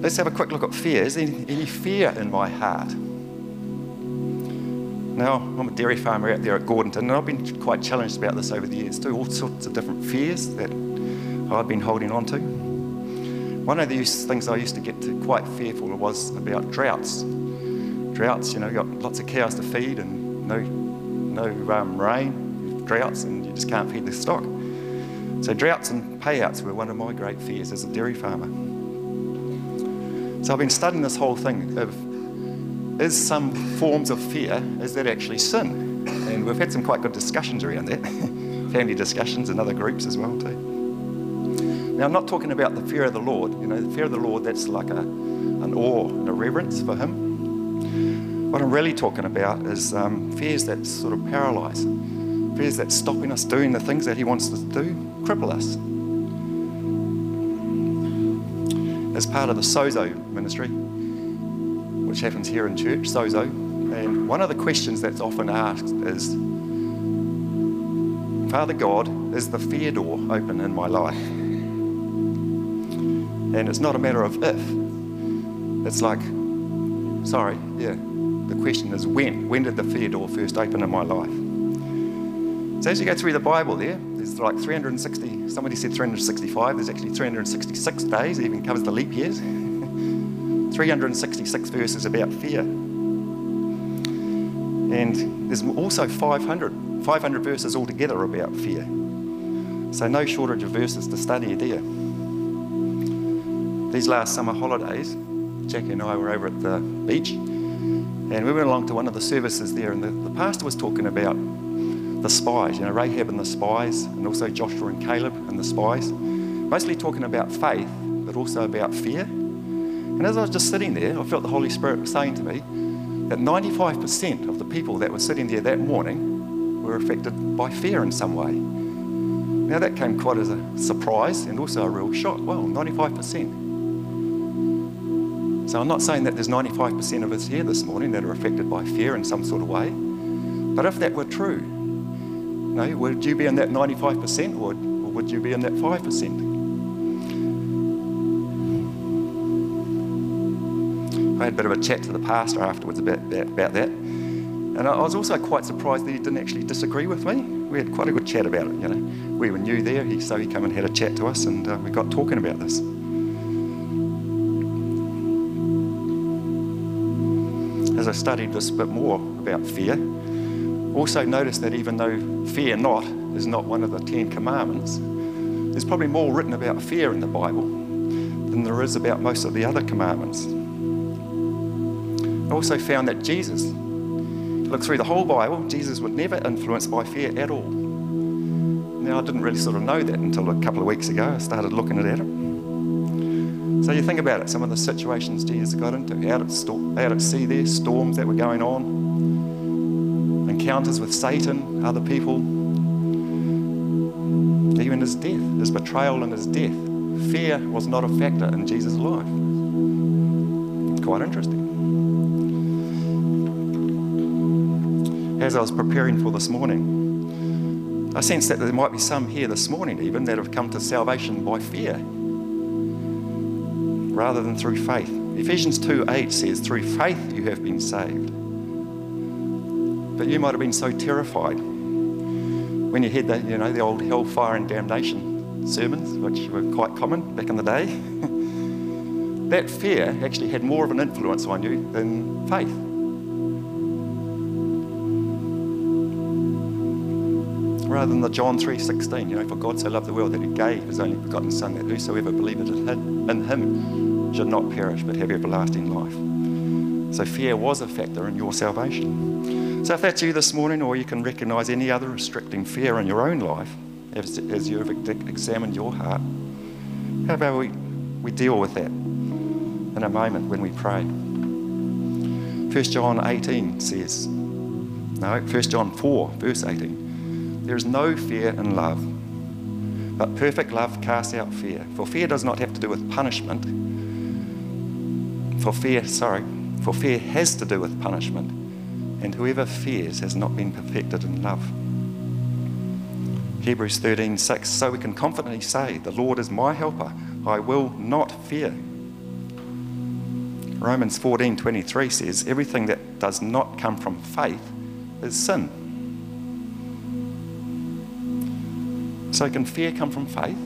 let's have a quick look at fear. Is there any, fear in my heart? Now, I'm a dairy farmer out there at Gordonton, and I've been quite challenged about this over the years too. All sorts of different fears that I've been holding on to. One of the things I used to get to quite fearful was about droughts. Droughts, you know, you've got lots of cows to feed and no, no um, rain, droughts, and you just can't feed the stock. So, droughts and payouts were one of my great fears as a dairy farmer. So, I've been studying this whole thing of is some forms of fear, is that actually sin? And we've had some quite good discussions around that, family discussions and other groups as well too. Now, I'm not talking about the fear of the Lord. You know, the fear of the Lord, that's like a, an awe and a reverence for Him. What I'm really talking about is um, fears that sort of paralyse, fears that stopping us doing the things that He wants us to do, cripple us. As part of the Sozo ministry, which happens here in church, Sozo. And one of the questions that's often asked is Father God, is the fear door open in my life? And it's not a matter of if. It's like, sorry, yeah. The question is when. When did the fear door first open in my life? So as you go through the Bible there, there's like 360, somebody said 365, there's actually 366 days, it even covers the leap years. 366 verses about fear. And there's also 500, 500 verses altogether about fear. So no shortage of verses to study there. These last summer holidays, Jackie and I were over at the beach and we went along to one of the services there and the, the pastor was talking about the spies, you know, Rahab and the spies, and also Joshua and Caleb and the spies. Mostly talking about faith, but also about fear. And as I was just sitting there, I felt the Holy Spirit saying to me that 95% of the people that were sitting there that morning were affected by fear in some way. Now, that came quite as a surprise and also a real shock. Well, 95%. So, I'm not saying that there's 95% of us here this morning that are affected by fear in some sort of way. But if that were true, know, would you be in that 95% or, or would you be in that 5%? I had a bit of a chat to the pastor afterwards about that. About that. And I was also quite surprised that he didn't actually disagree with me. We had quite a good chat about it, you know. We were new there, he, so he came and had a chat to us and uh, we got talking about this. As I studied this a bit more about fear, also noticed that even though fear not is not one of the Ten Commandments, there's probably more written about fear in the Bible than there is about most of the other commandments. I also found that Jesus, look through the whole Bible, Jesus was never influenced by fear at all. Now, I didn't really sort of know that until a couple of weeks ago. I started looking at it. So you think about it, some of the situations Jesus got into, out at, out at sea there, storms that were going on, encounters with Satan, other people, even his death, his betrayal and his death. Fear was not a factor in Jesus' life. Quite interesting. as I was preparing for this morning, I sensed that there might be some here this morning, even, that have come to salvation by fear rather than through faith. Ephesians 2 8 says, Through faith you have been saved. But you might have been so terrified when you heard the, you know, the old hellfire and damnation sermons, which were quite common back in the day. that fear actually had more of an influence on you than faith. rather than the John 3.16, you know, for God so loved the world that he gave his only begotten Son, that whosoever believeth in him should not perish but have everlasting life. So fear was a factor in your salvation. So if that's you this morning, or you can recognise any other restricting fear in your own life as, as you have examined your heart, how about we, we deal with that in a moment when we pray? 1 John 18 says, no, 1 John 4, verse 18. There is no fear in love, but perfect love casts out fear. For fear does not have to do with punishment. For fear, sorry, for fear has to do with punishment, and whoever fears has not been perfected in love. Hebrews 13, 6. So we can confidently say, The Lord is my helper. I will not fear. Romans 14:23 says, "Everything that does not come from faith is sin." So can fear come from faith?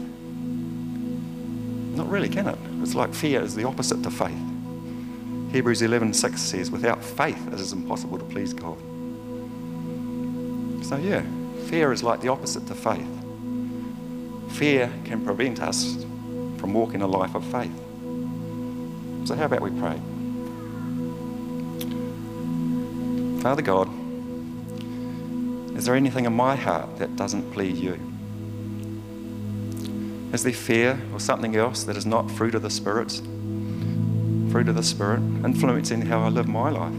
Not really, can it? It's like fear is the opposite to faith. Hebrews 11:6 says, "Without faith it is impossible to please God." So yeah, fear is like the opposite to faith. Fear can prevent us from walking a life of faith. So, how about we pray? Father God, is there anything in my heart that doesn't please you? Is there fear or something else that is not fruit of the Spirit? Fruit of the Spirit influencing how I live my life?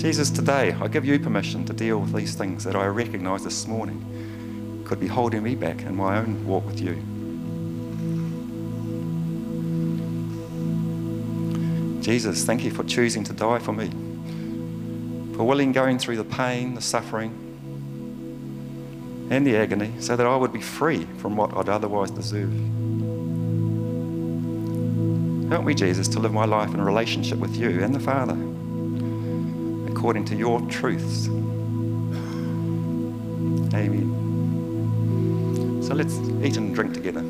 Jesus, today I give you permission to deal with these things that I recognize this morning could be holding me back in my own walk with you. Jesus, thank you for choosing to die for me, for willing going through the pain, the suffering, and the agony so that I would be free from what I'd otherwise deserve. Help me, Jesus, to live my life in relationship with you and the Father according to your truths. Amen. So let's eat and drink together.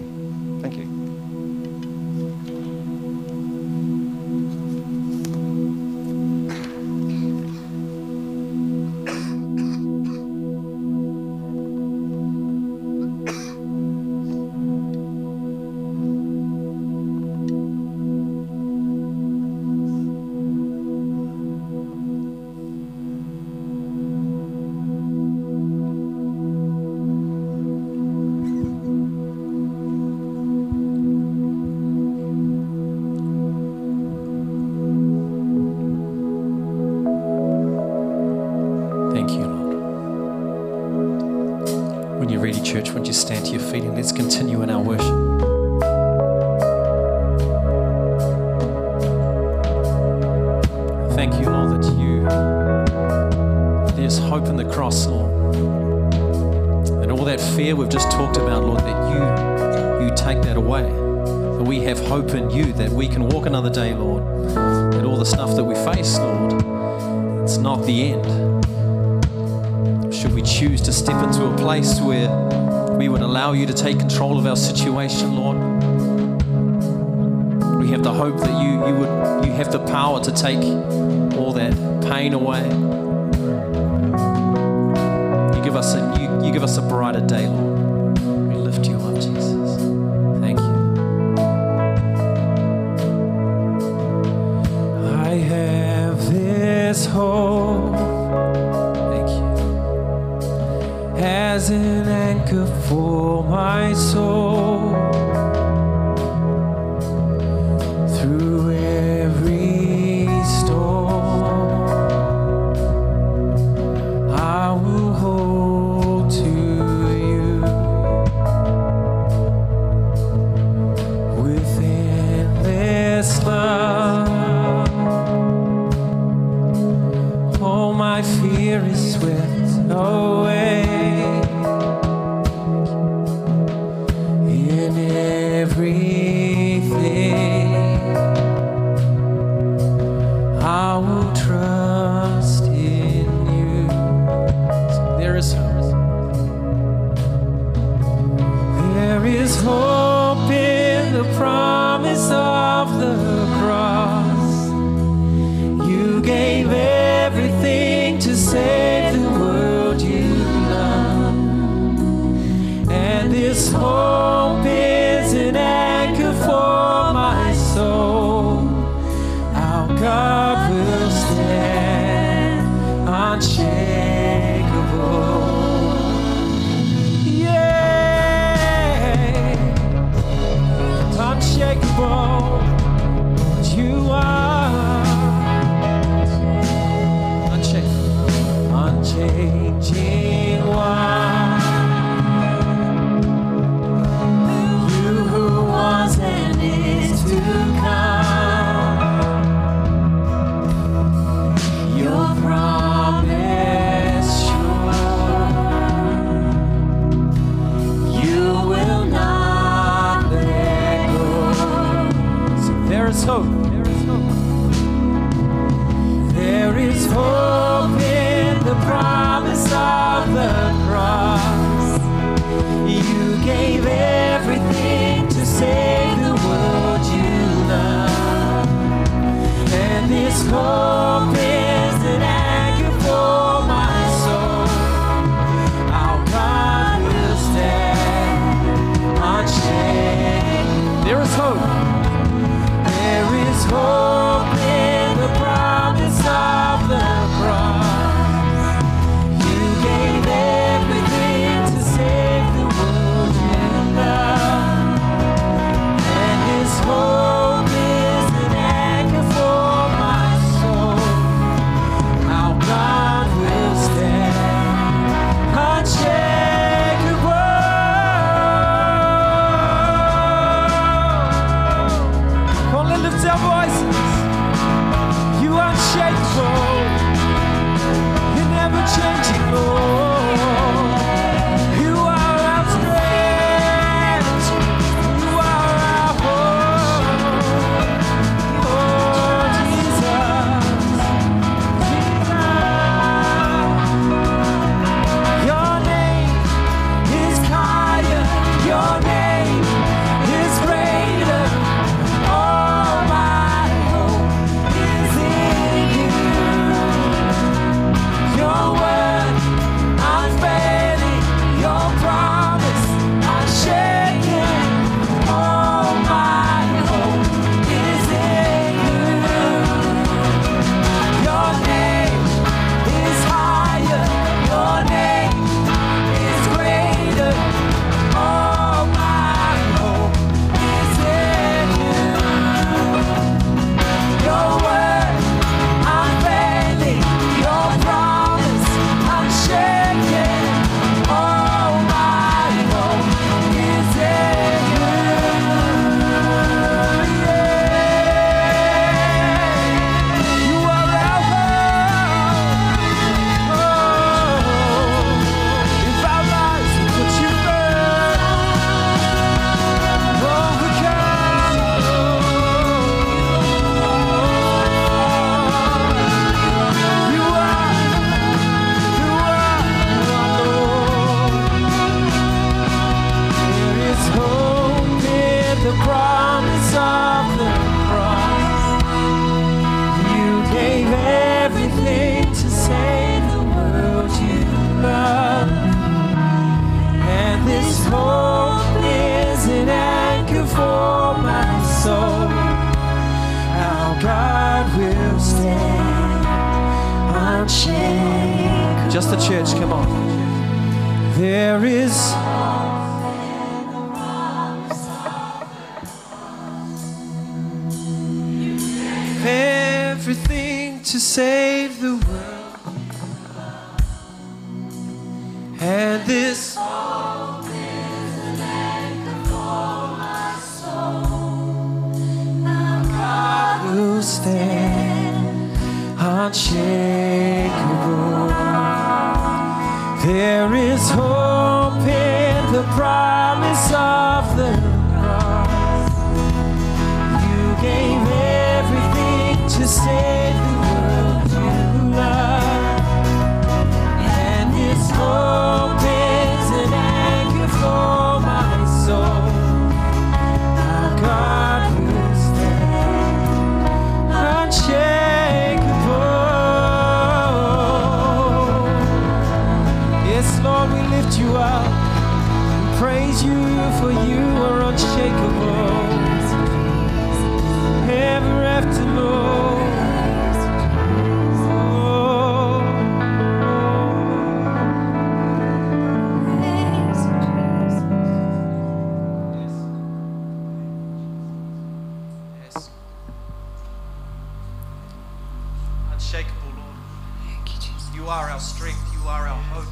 You are our strength. You are our hope,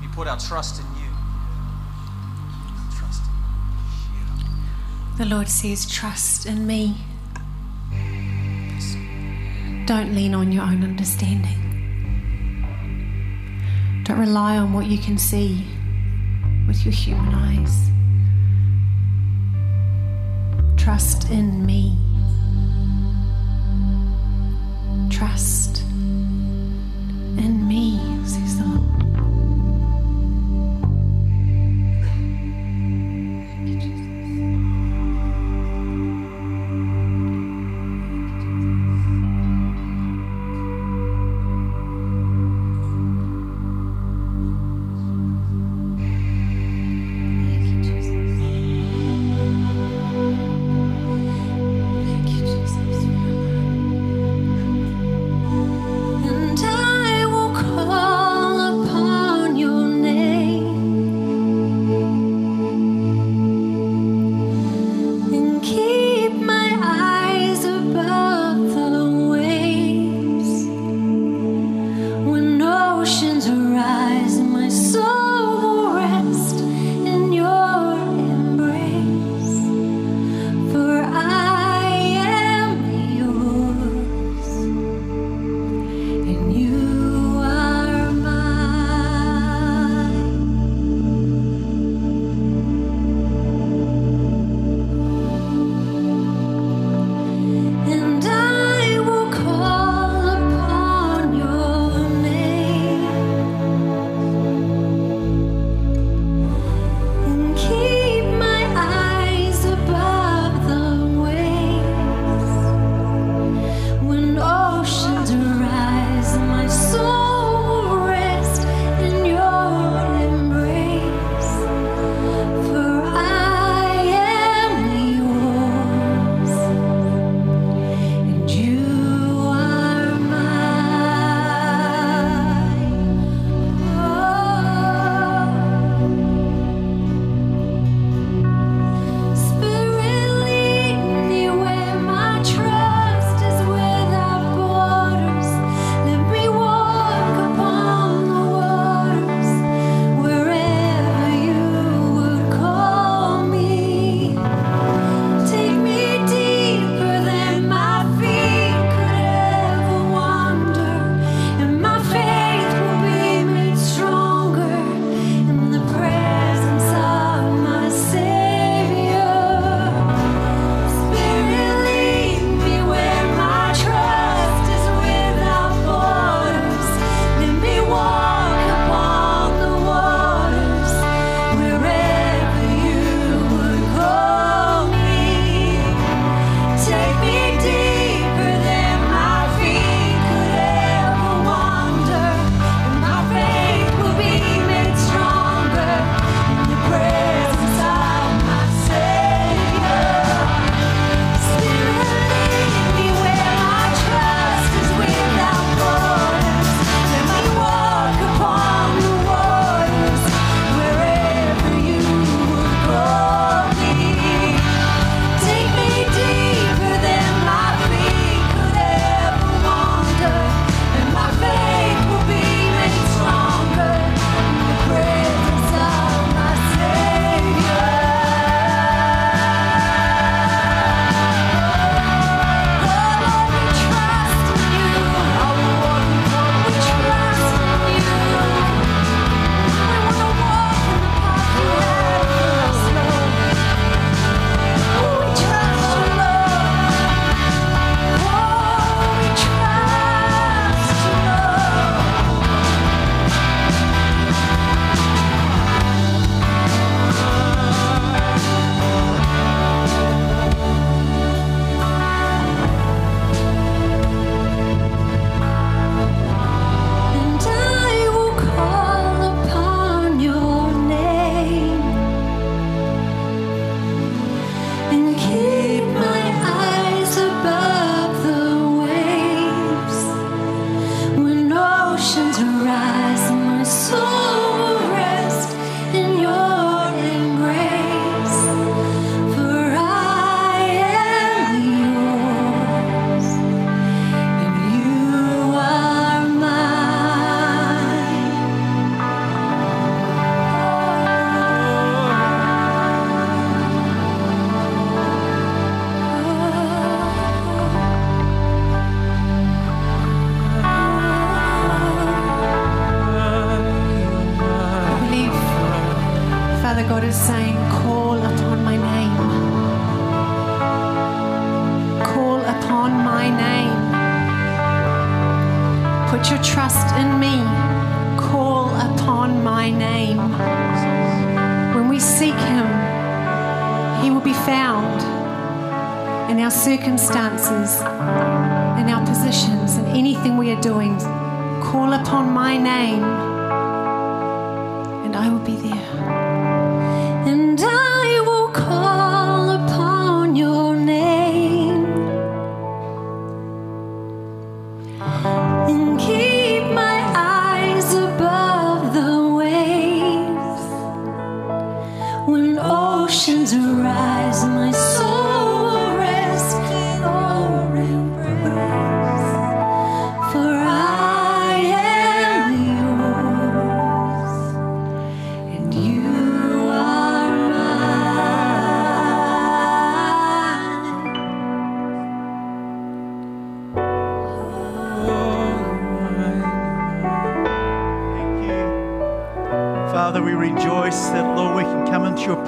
We put our trust in you. Trust. The Lord says, Trust in me. Don't lean on your own understanding. Don't rely on what you can see with your human eyes. Trust in me. Trust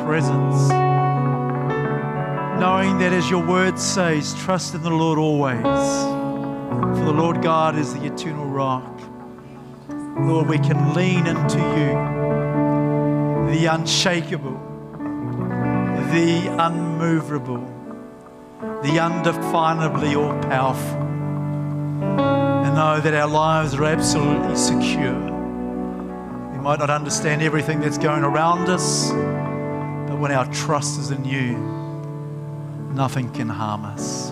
presence, knowing that as your word says, trust in the Lord always. For the Lord God is the eternal rock. Lord, we can lean into you, the unshakable, the unmovable, the undefinably all powerful and know that our lives are absolutely secure. We might not understand everything that's going around us, but when our trust is in you, nothing can harm us.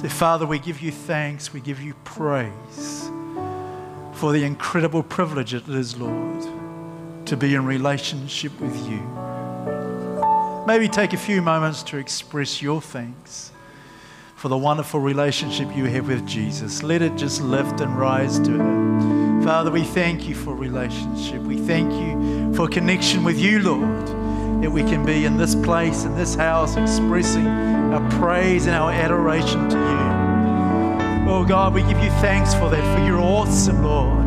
So, Father, we give you thanks, we give you praise for the incredible privilege it is, Lord, to be in relationship with you. Maybe take a few moments to express your thanks for the wonderful relationship you have with Jesus. Let it just lift and rise to Him. Father, we thank you for relationship. We thank you for connection with you, Lord, that we can be in this place, in this house, expressing our praise and our adoration to you. Oh God, we give you thanks for that, for you're awesome, Lord.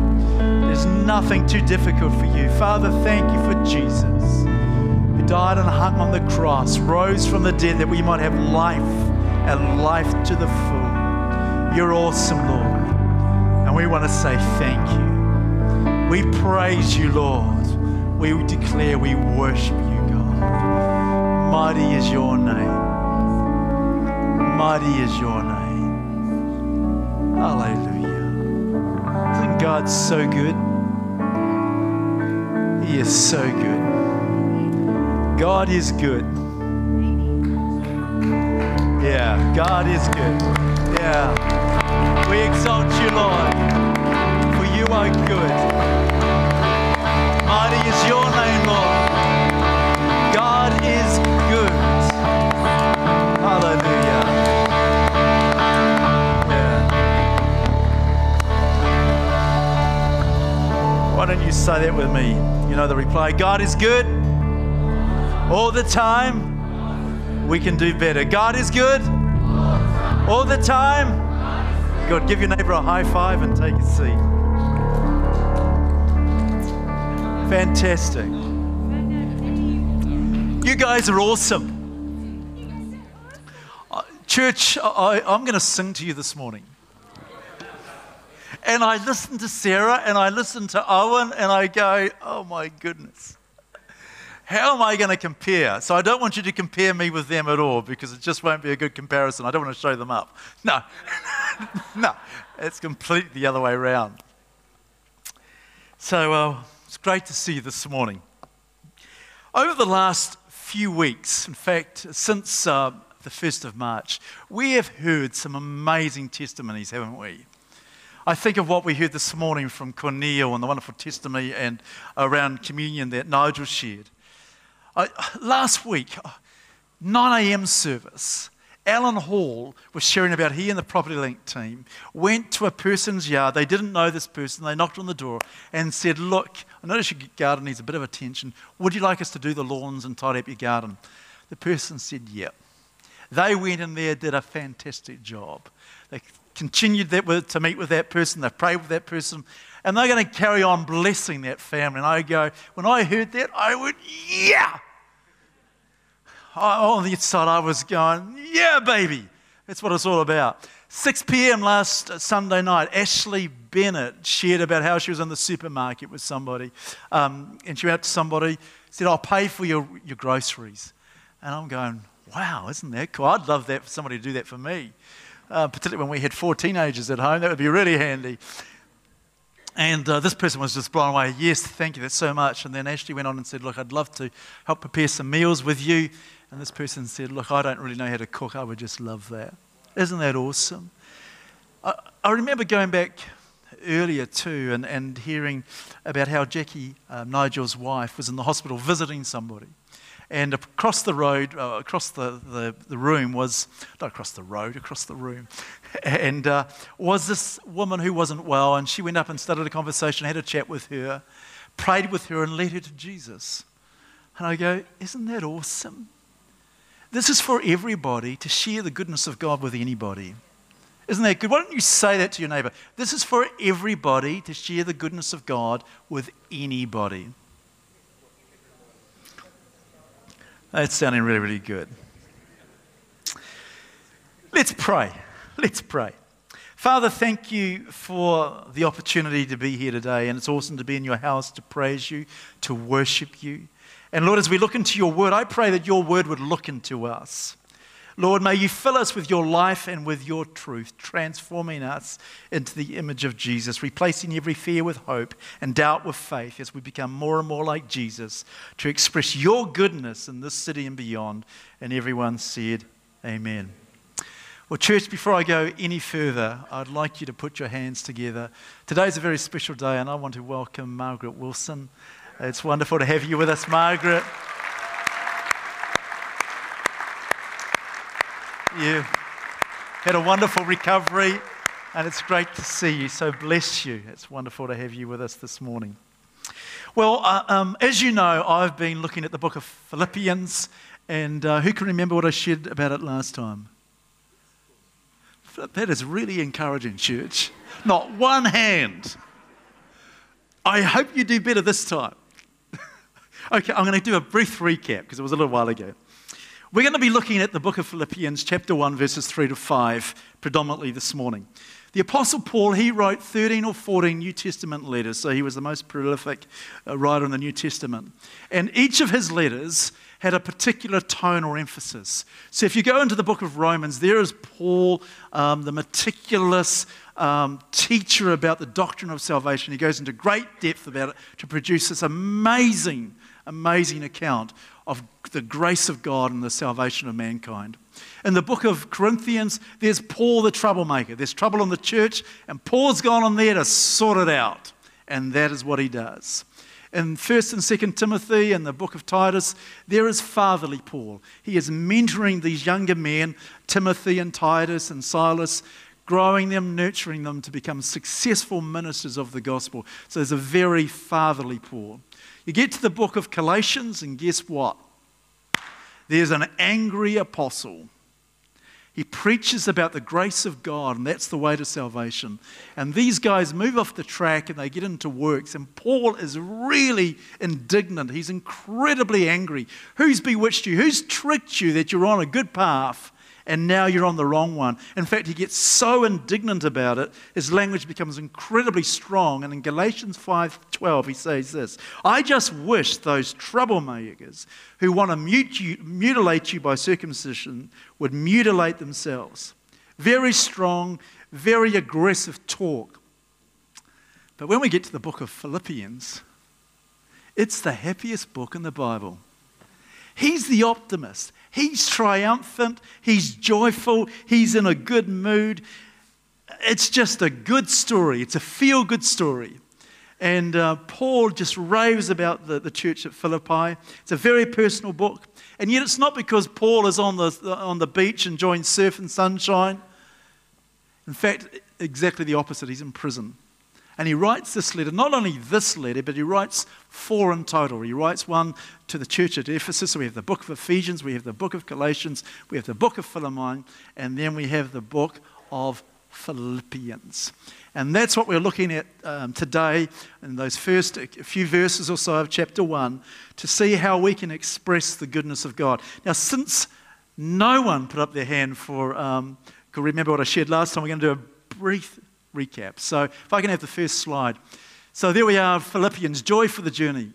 There's nothing too difficult for you. Father, thank you for Jesus, who died and hung on the cross, rose from the dead that we might have life and life to the full. You're awesome, Lord. And we want to say thank you. We praise you, Lord. We declare we worship you. Mighty is your name. Mighty is your name. Hallelujah. Isn't God so good? He is so good. God is good. Yeah, God is good. Yeah. We exalt you, Lord, for you are good. Why don't you say that with me? You know the reply God is good all the time we can do better. God is good all the time. Good. Give your neighbor a high five and take a seat. Fantastic. You guys are awesome. Uh, Church, I, I'm going to sing to you this morning. And I listen to Sarah and I listen to Owen and I go, oh my goodness how am I going to compare? So I don't want you to compare me with them at all because it just won't be a good comparison. I don't want to show them up. No, no, it's completely the other way around. So uh, it's great to see you this morning. Over the last few weeks, in fact, since uh, the 1st of March, we have heard some amazing testimonies, haven't we? I think of what we heard this morning from Cornel and the wonderful testimony and around communion that Nigel shared. Uh, last week, 9 a.m. service, Alan Hall was sharing about he and the Property Link team went to a person's yard. They didn't know this person. They knocked on the door and said, Look, I notice your garden needs a bit of attention. Would you like us to do the lawns and tidy up your garden? The person said, Yep. They went in there, did a fantastic job. They continued that with, to meet with that person, they've prayed with that person, and they're going to carry on blessing that family. And I go, when I heard that, I went, Yeah! on the inside, I was going, yeah, baby. That's what it's all about. 6 p.m. last Sunday night, Ashley Bennett shared about how she was in the supermarket with somebody. Um, and she went out to somebody, said, I'll pay for your, your groceries. And I'm going, wow, isn't that cool? I'd love that for somebody to do that for me, uh, particularly when we had four teenagers at home. That would be really handy. And uh, this person was just blown away. Yes, thank you, that's so much. And then Ashley went on and said, Look, I'd love to help prepare some meals with you. And this person said, Look, I don't really know how to cook. I would just love that. Isn't that awesome? I, I remember going back earlier too and, and hearing about how Jackie, uh, Nigel's wife, was in the hospital visiting somebody. And across the road, uh, across the, the, the, room was, not across the road, across the room, and uh, was this woman who wasn't well. And she went up and started a conversation, had a chat with her, prayed with her, and led her to Jesus. And I go, Isn't that awesome? This is for everybody to share the goodness of God with anybody. Isn't that good? Why don't you say that to your neighbor? This is for everybody to share the goodness of God with anybody. That's sounding really, really good. Let's pray. Let's pray. Father, thank you for the opportunity to be here today, and it's awesome to be in your house to praise you, to worship you. And Lord, as we look into your word, I pray that your word would look into us. Lord, may you fill us with your life and with your truth, transforming us into the image of Jesus, replacing every fear with hope and doubt with faith as we become more and more like Jesus to express your goodness in this city and beyond. And everyone said, Amen. Well, church, before I go any further, I'd like you to put your hands together. Today's a very special day, and I want to welcome Margaret Wilson. It's wonderful to have you with us, Margaret. You had a wonderful recovery, and it's great to see you. So bless you. It's wonderful to have you with us this morning. Well, uh, um, as you know, I've been looking at the book of Philippians, and uh, who can remember what I shared about it last time? That is really encouraging, church. Not one hand. I hope you do better this time. Okay, I'm going to do a brief recap because it was a little while ago. We're going to be looking at the book of Philippians, chapter 1, verses 3 to 5, predominantly this morning. The Apostle Paul, he wrote 13 or 14 New Testament letters, so he was the most prolific uh, writer in the New Testament. And each of his letters had a particular tone or emphasis. So if you go into the book of Romans, there is Paul, um, the meticulous um, teacher about the doctrine of salvation. He goes into great depth about it to produce this amazing amazing account of the grace of God and the salvation of mankind. In the book of Corinthians, there's Paul the troublemaker. There's trouble in the church, and Paul's gone on there to sort it out. And that is what he does. In 1st and 2nd Timothy and the book of Titus, there is fatherly Paul. He is mentoring these younger men, Timothy and Titus and Silas, growing them, nurturing them to become successful ministers of the gospel. So there's a very fatherly Paul. You get to the book of Galatians, and guess what? There's an angry apostle. He preaches about the grace of God, and that's the way to salvation. And these guys move off the track and they get into works. And Paul is really indignant. He's incredibly angry. Who's bewitched you? Who's tricked you that you're on a good path and now you're on the wrong one. In fact, he gets so indignant about it, his language becomes incredibly strong. And in Galatians 5:12, he says this: "I just wish those troublemakers who want to mutilate you by circumcision would mutilate themselves." Very strong, very aggressive talk. But when we get to the book of Philippians, it's the happiest book in the Bible. He's the optimist. He's triumphant. He's joyful. He's in a good mood. It's just a good story. It's a feel good story. And uh, Paul just raves about the, the church at Philippi. It's a very personal book. And yet, it's not because Paul is on the, on the beach enjoying surf and sunshine. In fact, exactly the opposite. He's in prison. And he writes this letter, not only this letter, but he writes four in total. He writes one to the church at Ephesus. So we have the book of Ephesians, we have the book of Galatians, we have the book of Philemon, and then we have the book of Philippians. And that's what we're looking at um, today in those first few verses or so of chapter 1 to see how we can express the goodness of God. Now, since no one put up their hand for um, remember what I shared last time, we're going to do a brief recap. So if I can have the first slide. So there we are, Philippians, joy for the journey.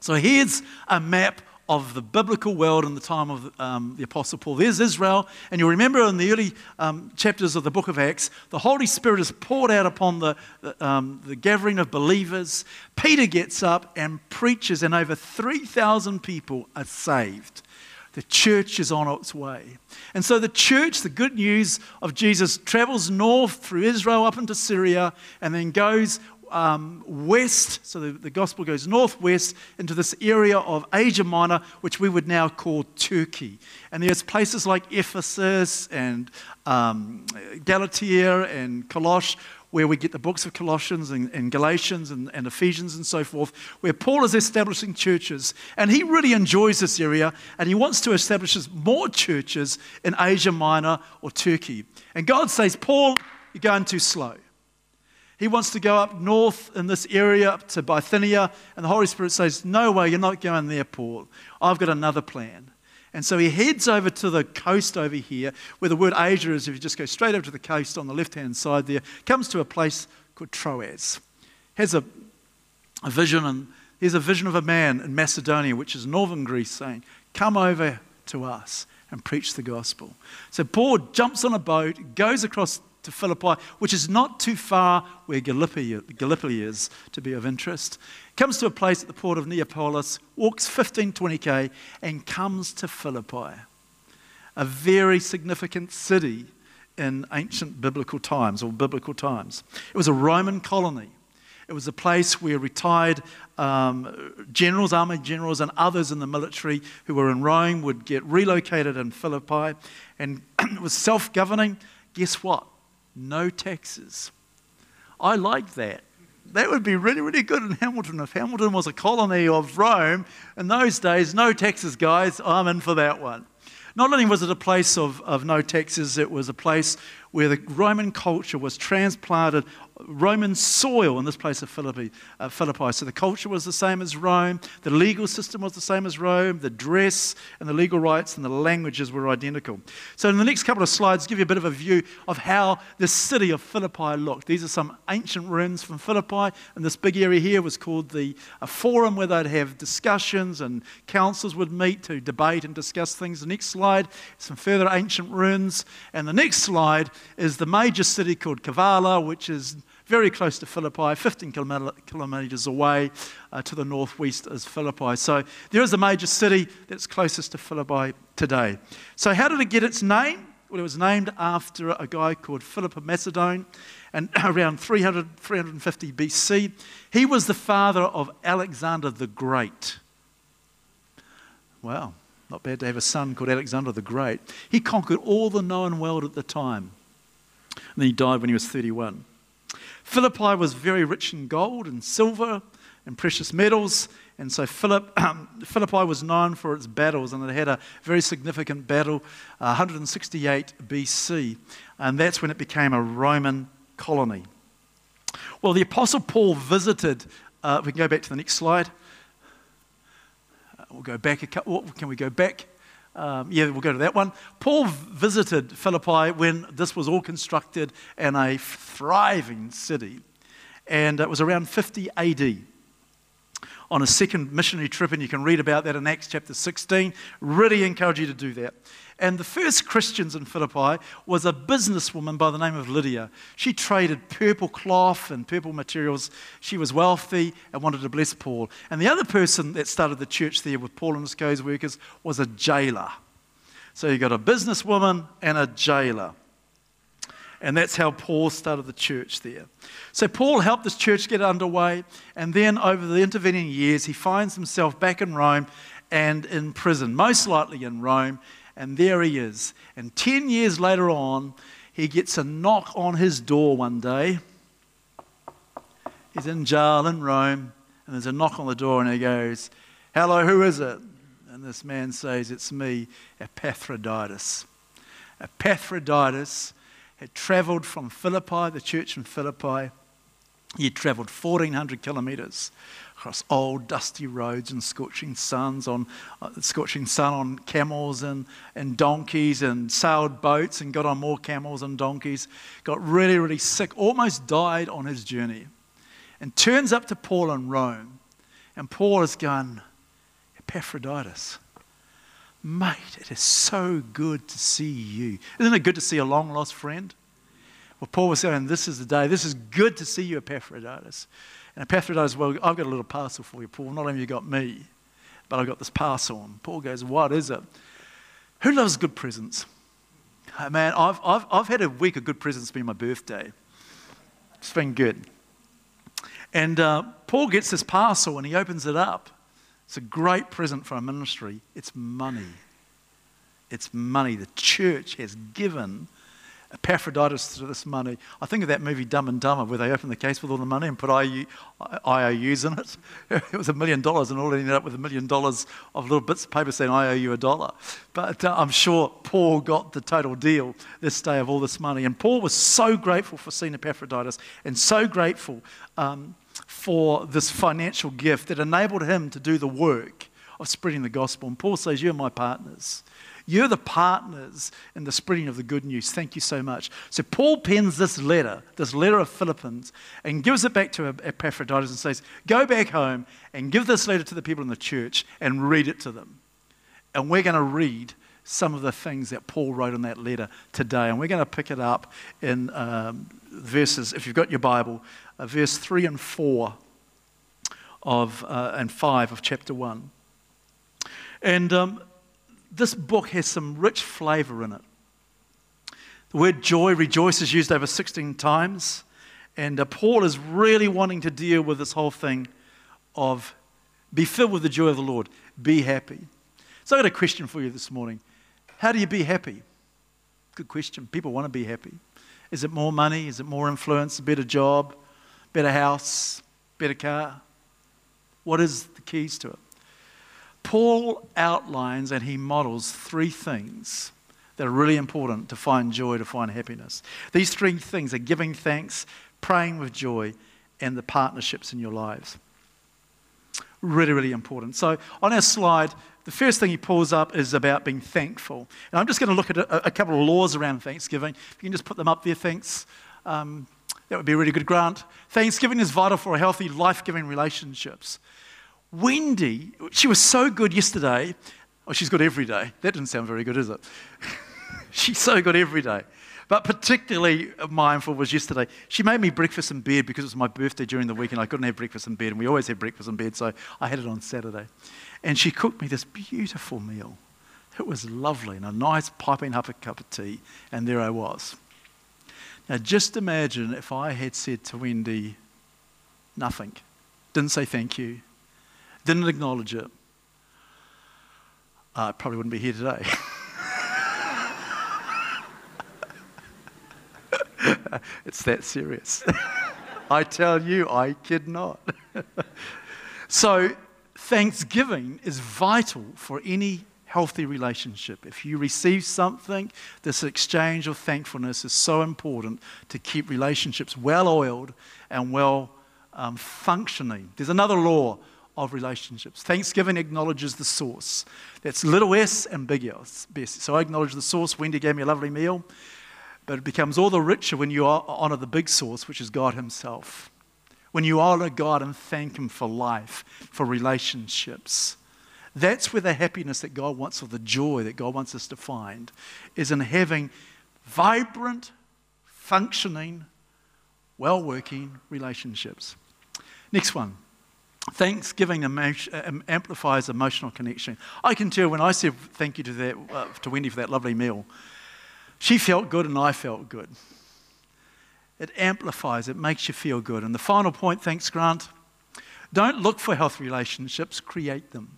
So here's a map of the biblical world in the time of um, the Apostle Paul. There's Israel, and you'll remember in the early um, chapters of the book of Acts, the Holy Spirit is poured out upon the, the, um, the gathering of believers. Peter gets up and preaches, and over 3,000 people are saved. The church is on its way. And so the church, the good news of Jesus, travels north through Israel up into Syria and then goes um, west, so the, the gospel goes northwest into this area of Asia Minor, which we would now call Turkey. And there's places like Ephesus and um, Galatia and Colosse where we get the books of Colossians and, and Galatians and, and, Ephesians and so forth, where Paul is establishing churches. And he really enjoys this area and he wants to establish more churches in Asia Minor or Turkey. And God says, Paul, you're going too slow. He wants to go up north in this area up to Bithynia, and the Holy Spirit says, No way, you're not going there, Paul. I've got another plan. And so he heads over to the coast over here, where the word Asia is. If you just go straight over to the coast on the left hand side there, comes to a place called Troas. Has a, a vision, and here's a vision of a man in Macedonia, which is northern Greece, saying, Come over to us and preach the gospel. So Paul jumps on a boat, goes across to Philippi, which is not too far where Gallipoli, Gallipoli is to be of interest. Comes to a place at the port of Neapolis, walks 15, 20k, and comes to Philippi, a very significant city in ancient biblical times or biblical times. It was a Roman colony. It was a place where retired um, generals, army generals, and others in the military who were in Rome would get relocated in Philippi. And it was self governing. Guess what? No taxes. I like that. That would be really, really good in Hamilton. If Hamilton was a colony of Rome in those days, no taxes, guys, I'm in for that one. Not only was it a place of, of no taxes, it was a place where the Roman culture was transplanted Roman soil in this place of Philippi, uh, Philippi. So the culture was the same as Rome, the legal system was the same as Rome, the dress and the legal rights and the languages were identical. So in the next couple of slides, give you a bit of a view of how the city of Philippi looked. These are some ancient ruins from Philippi, and this big area here was called the forum where they'd have discussions and councils would meet to debate and discuss things. The next slide, some further ancient ruins, and the next slide is the major city called Kavala, which is very close to Philippi, 15 kilometres away uh, to the northwest is Philippi. So there is a major city that's closest to Philippi today. So, how did it get its name? Well, it was named after a guy called Philip of Macedon, and around 300, 350 BC. He was the father of Alexander the Great. Wow, not bad to have a son called Alexander the Great. He conquered all the known world at the time. And then he died when he was 31. Philippi was very rich in gold and silver and precious metals. And so um, Philippi was known for its battles, and it had a very significant battle, uh, 168 BC. And that's when it became a Roman colony. Well, the Apostle Paul visited, uh, we can go back to the next slide. Uh, we'll go back a couple, can we go back? Um, yeah, we'll go to that one. Paul visited Philippi when this was all constructed and a thriving city, and it was around 50 AD. On a second missionary trip, and you can read about that in Acts chapter 16. Really encourage you to do that. And the first Christians in Philippi was a businesswoman by the name of Lydia. She traded purple cloth and purple materials. She was wealthy and wanted to bless Paul. And the other person that started the church there with Paul and his co workers was a jailer. So you've got a businesswoman and a jailer. And that's how Paul started the church there. So Paul helped this church get underway. And then over the intervening years, he finds himself back in Rome and in prison, most likely in Rome and there he is. And 10 years later on, he gets a knock on his door one day. He's in jail in Rome, and there's a knock on the door, and he goes, Hello, who is it? And this man says, It's me, Epaphroditus. Epaphroditus had traveled from Philippi, the church in Philippi, He travelled 1,400 kilometres across old dusty roads and scorching suns on uh, scorching sun on camels and, and donkeys and sailed boats and got on more camels and donkeys. Got really really sick almost died on his journey. And turns up to paul in rome. And paul is going epaphroditus mate it is so good to see you isn't it good to see a long lost friend well paul was saying this is the day this is good to see you epaphroditus and Epaphroditus, well, I've got a little parcel for you, Paul. Not only have you got me, but I've got this parcel. And Paul goes, What is it? Who loves good presents? Oh, man, I've, I've, I've had a week of good presents being my birthday. It's been good. And uh, Paul gets this parcel and he opens it up. It's a great present for our ministry. It's money. It's money the church has given Epaphroditus to this money. I think of that movie Dumb and Dumber where they open the case with all the money and put IOUs in it. It was a million dollars and all ended up with a million dollars of little bits of paper saying, I owe you a dollar. But uh, I'm sure Paul got the total deal this day of all this money. And Paul was so grateful for seeing Epaphroditus and so grateful um, for this financial gift that enabled him to do the work of spreading the gospel. And Paul says, You're my partners. You're the partners in the spreading of the good news. Thank you so much. So Paul pens this letter, this letter of Philippians, and gives it back to Epaphroditus and says, Go back home and give this letter to the people in the church and read it to them. And we're going to read some of the things that Paul wrote in that letter today. And we're going to pick it up in um, verses, if you've got your Bible, uh, verse 3 and 4 of, uh, and 5 of chapter 1. And um, this book has some rich flavor in it. The word joy, rejoice, is used over 16 times. And uh, Paul is really wanting to deal with this whole thing of be filled with the joy of the Lord, be happy. So I've got a question for you this morning. How do you be happy? Good question. People want to be happy. Is it more money? Is it more influence? A better job? Better house? Better car? What is the keys to it? Paul outlines and he models three things that are really important to find joy, to find happiness. These three things are giving thanks, praying with joy, and the partnerships in your lives. Really, really important. So, on our slide, the first thing he pulls up is about being thankful. And I'm just going to look at a, a couple of laws around Thanksgiving. If you can just put them up there, thanks. Um, that would be a really good grant. Thanksgiving is vital for healthy, life giving relationships. Wendy, she was so good yesterday. Oh, she's good every day. That didn't sound very good, is it? she's so good every day. But particularly mindful was yesterday. She made me breakfast in bed because it was my birthday during the week and I couldn't have breakfast in bed. And we always have breakfast in bed, so I had it on Saturday. And she cooked me this beautiful meal. It was lovely and a nice piping up a cup of tea. And there I was. Now, just imagine if I had said to Wendy, nothing, didn't say thank you, didn't acknowledge it, I probably wouldn't be here today. it's that serious. I tell you, I kid not. so, thanksgiving is vital for any healthy relationship. If you receive something, this exchange of thankfulness is so important to keep relationships well oiled and well um, functioning. There's another law of relationships. Thanksgiving acknowledges the source. That's little s and big S. So I acknowledge the source. Wendy gave me a lovely meal. But it becomes all the richer when you honor the big source, which is God Himself. When you honor God and thank Him for life, for relationships. That's where the happiness that God wants, or the joy that God wants us to find, is in having vibrant, functioning, well working relationships. Next one. Thanksgiving amplifies emotional connection. I can tell when I said thank you to, that, uh, to Wendy for that lovely meal, she felt good and I felt good. It amplifies, it makes you feel good. And the final point, thanks, Grant don't look for health relationships, create them.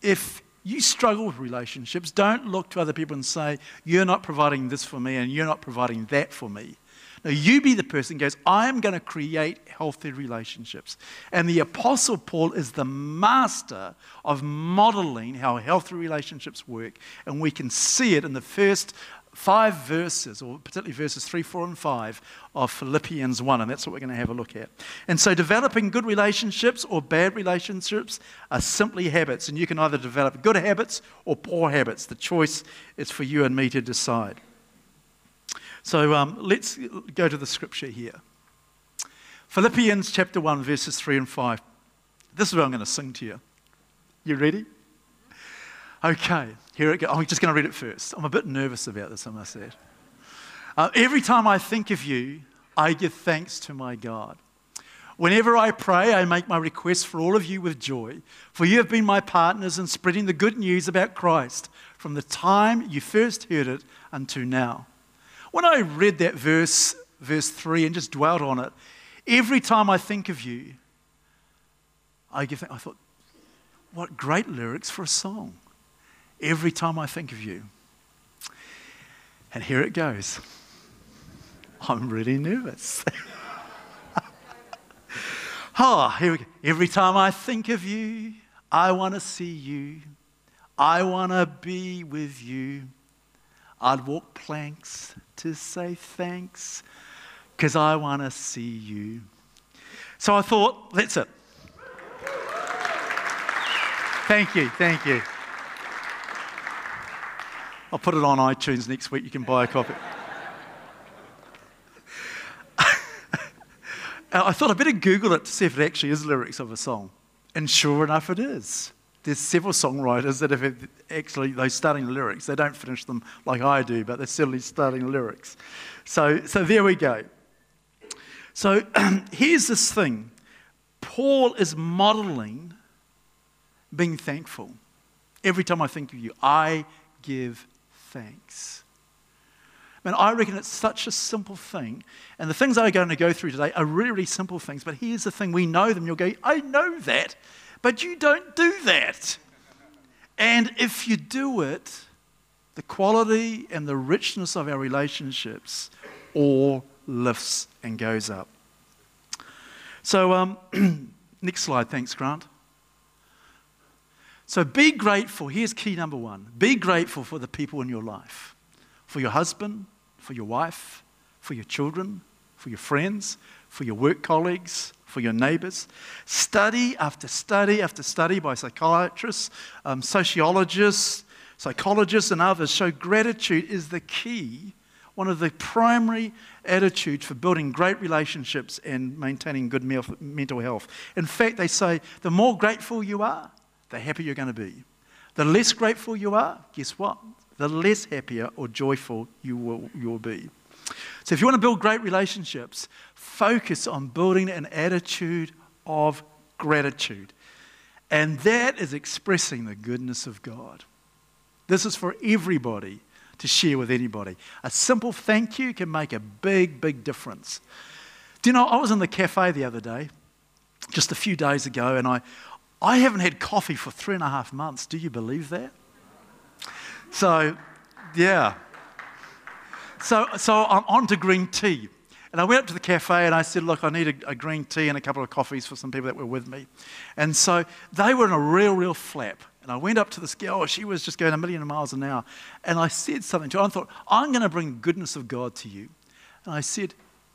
If you struggle with relationships, don't look to other people and say, You're not providing this for me and you're not providing that for me. Now, you be the person goes, I am going to create healthy relationships. And the Apostle Paul is the master of modeling how healthy relationships work. And we can see it in the first five verses, or particularly verses 3, 4, and 5 of Philippians 1, and that's what we're going to have a look at. And so, developing good relationships or bad relationships are simply habits, and you can either develop good habits or poor habits. The choice is for you and me to decide. So, um, let's go to the scripture here Philippians chapter 1, verses 3 and 5. This is what I'm going to sing to you. You ready? Okay, here it goes. I'm just going to read it first. I'm a bit nervous about this, I must say. Uh, every time I think of you, I give thanks to my God. Whenever I pray, I make my requests for all of you with joy, for you have been my partners in spreading the good news about Christ from the time you first heard it until now. When I read that verse, verse 3, and just dwelt on it, every time I think of you, I give I thought, what great lyrics for a song every time I think of you. And here it goes. I'm really nervous. oh, here we go. Every time I think of you, I want to see you. I want to be with you. I'd walk planks to say thanks because I want to see you. So I thought, that's it. Thank you, thank you. I'll put it on iTunes next week. You can buy a copy. I thought I'd better Google it to see if it actually is lyrics of a song. And sure enough, it is. There's several songwriters that have actually, they're starting lyrics. They don't finish them like I do, but they're certainly starting lyrics. So, so there we go. So here's this thing Paul is modeling being thankful. Every time I think of you, I give thanks. Man, I reckon it's such a simple thing. And the things I'm going to go through today are really, really simple things. But here's the thing we know them. You'll go, I know that, but you don't do that. And if you do it, the quality and the richness of our relationships all lifts and goes up. So, um, next slide. Thanks, Grant. So be grateful. Here's key number one be grateful for the people in your life for your husband, for your wife, for your children, for your friends, for your work colleagues, for your neighbors. Study after study after study by psychiatrists, um, sociologists, psychologists, and others show gratitude is the key, one of the primary attitudes for building great relationships and maintaining good mental health. In fact, they say the more grateful you are, the happier you're going to be. The less grateful you are, guess what? The less happier or joyful you will, you will be. So, if you want to build great relationships, focus on building an attitude of gratitude. And that is expressing the goodness of God. This is for everybody to share with anybody. A simple thank you can make a big, big difference. Do you know, I was in the cafe the other day, just a few days ago, and I, I haven't had coffee for three and a half months. Do you believe that? So, yeah. So, so I'm on to green tea. And I went up to the cafe and I said, Look, I need a, a, green tea and a couple of coffees for some people that were with me. And so they were in a real, real flap. And I went up to this girl, she was just going a million miles an hour. And I said something to her. I thought, I'm going to bring goodness of God to you. And I said,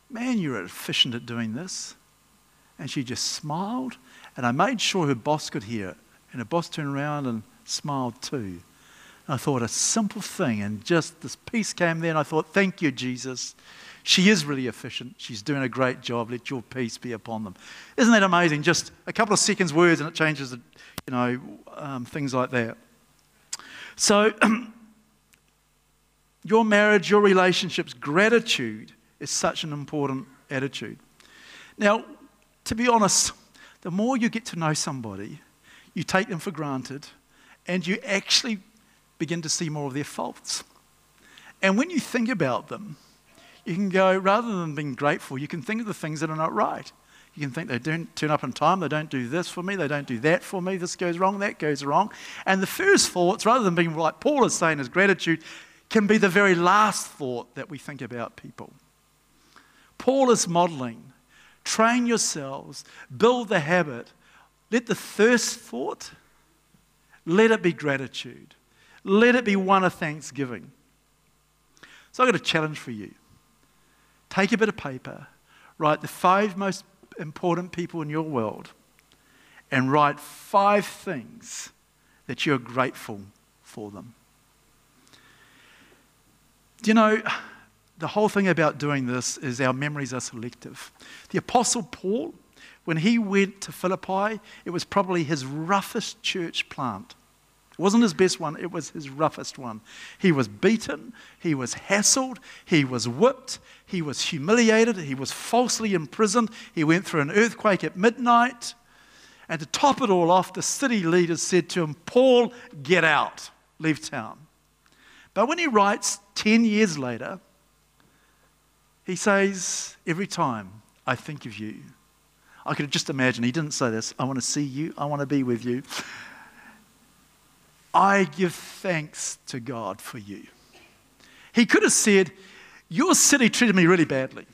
Man, you're efficient at doing this. And she just smiled and I made sure her boss could hear it. And her boss turned around and smiled too. I thought, a simple thing. And just this peace came there. And I thought, thank you, Jesus. She is really efficient. She's doing a great job. Let your peace be upon them. Isn't that amazing? Just a couple of seconds, words, and it changes, you know, um, things like that. So, your marriage, your relationships, gratitude is such an important attitude. Now, to be honest, the more you get to know somebody, you take them for granted and you actually begin to see more of their faults. And when you think about them, you can go, rather than being grateful, you can think of the things that are not right. You can think they don't turn up on time, they don't do this for me, they don't do that for me, this goes wrong, that goes wrong. And the first thoughts, rather than being like Paul is saying as gratitude, can be the very last thought that we think about people. Paul is modeling Train yourselves, build the habit. Let the first thought, let it be gratitude. Let it be one of thanksgiving. So I've got a challenge for you. Take a bit of paper, write the five most important people in your world, and write five things that you're grateful for them. Do you know, the whole thing about doing this is our memories are selective. The Apostle Paul, when he went to Philippi, it was probably his roughest church plant. It wasn't his best one, it was his roughest one. He was beaten, he was hassled, he was whipped, he was humiliated, he was falsely imprisoned, he went through an earthquake at midnight. And to top it all off, the city leaders said to him, Paul, get out, leave town. But when he writes 10 years later, he says, Every time I think of you, I could just imagine, he didn't say this, I want to see you, I want to be with you. I give thanks to God for you. He could have said, Your city treated me really badly.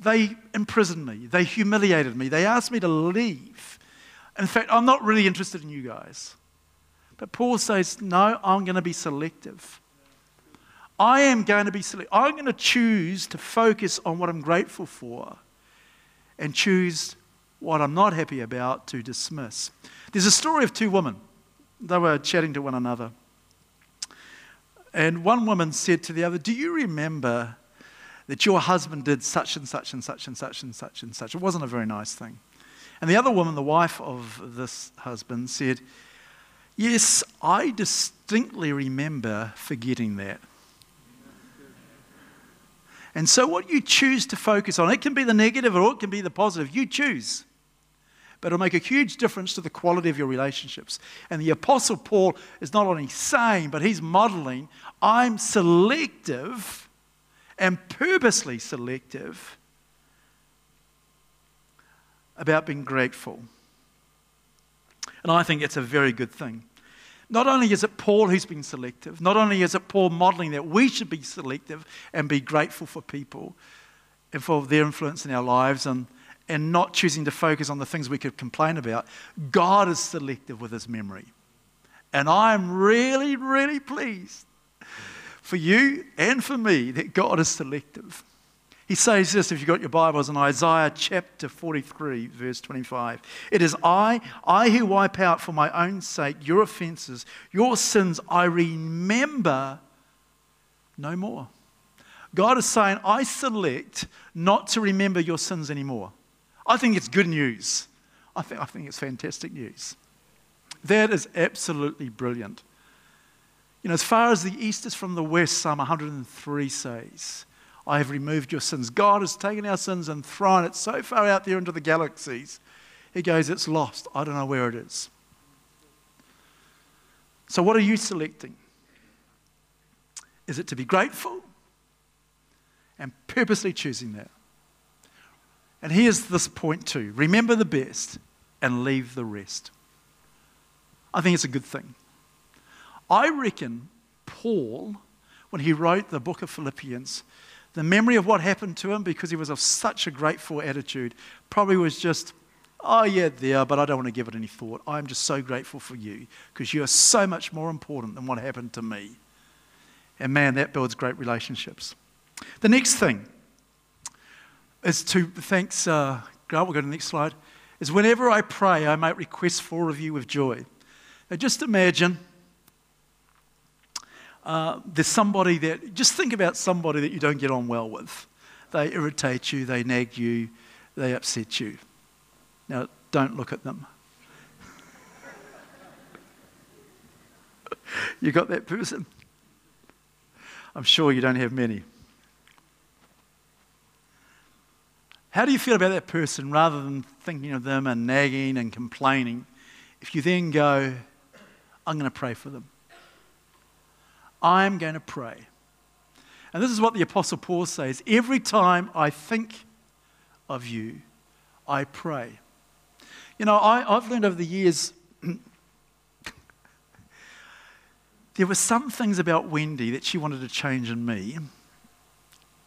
They imprisoned me, they humiliated me, they asked me to leave. In fact, I'm not really interested in you guys. But Paul says, No, I'm going to be selective. I am going to be selective. I'm going to choose to focus on what I'm grateful for and choose what I'm not happy about to dismiss. There's a story of two women. They were chatting to one another. And one woman said to the other, Do you remember that your husband did such and such and such and such and such and such? It wasn't a very nice thing. And the other woman, the wife of this husband, said, Yes, I distinctly remember forgetting that. And so, what you choose to focus on, it can be the negative or it can be the positive. You choose. But it'll make a huge difference to the quality of your relationships. And the Apostle Paul is not only saying, but he's modeling I'm selective and purposely selective about being grateful. And I think it's a very good thing. Not only is it Paul who's been selective, not only is it Paul modeling that we should be selective and be grateful for people and for their influence in our lives and, and not choosing to focus on the things we could complain about, God is selective with his memory. And I'm really, really pleased for you and for me that God is selective. He says this, if you've got your Bibles, in Isaiah chapter 43, verse 25. It is I, I who wipe out for my own sake your offenses, your sins I remember no more. God is saying, I select not to remember your sins anymore. I think it's good news. I think, I think it's fantastic news. That is absolutely brilliant. You know, as far as the east is from the west, Psalm 103 says, I have removed your sins. God has taken our sins and thrown it so far out there into the galaxies. He goes, It's lost. I don't know where it is. So, what are you selecting? Is it to be grateful and purposely choosing that? And here's this point too remember the best and leave the rest. I think it's a good thing. I reckon Paul, when he wrote the book of Philippians, the memory of what happened to him because he was of such a grateful attitude probably was just, oh, yeah, there, but I don't want to give it any thought. I'm just so grateful for you because you are so much more important than what happened to me. And man, that builds great relationships. The next thing is to, thanks, uh, Grant, we'll go to the next slide, is whenever I pray, I make requests for of you with joy. Now just imagine uh, there's somebody that, just think about somebody that you don't get on well with. They irritate you, they nag you, they upset you. Now, don't look at them. you got that person? I'm sure you don't have many. How do you feel about that person rather than thinking of them and nagging and complaining? If you then go, I'm going to pray for them. I'm going to pray. And this is what the Apostle Paul says every time I think of you, I pray. You know, I, have learned over the years there were some things about Wendy that she wanted to change in me,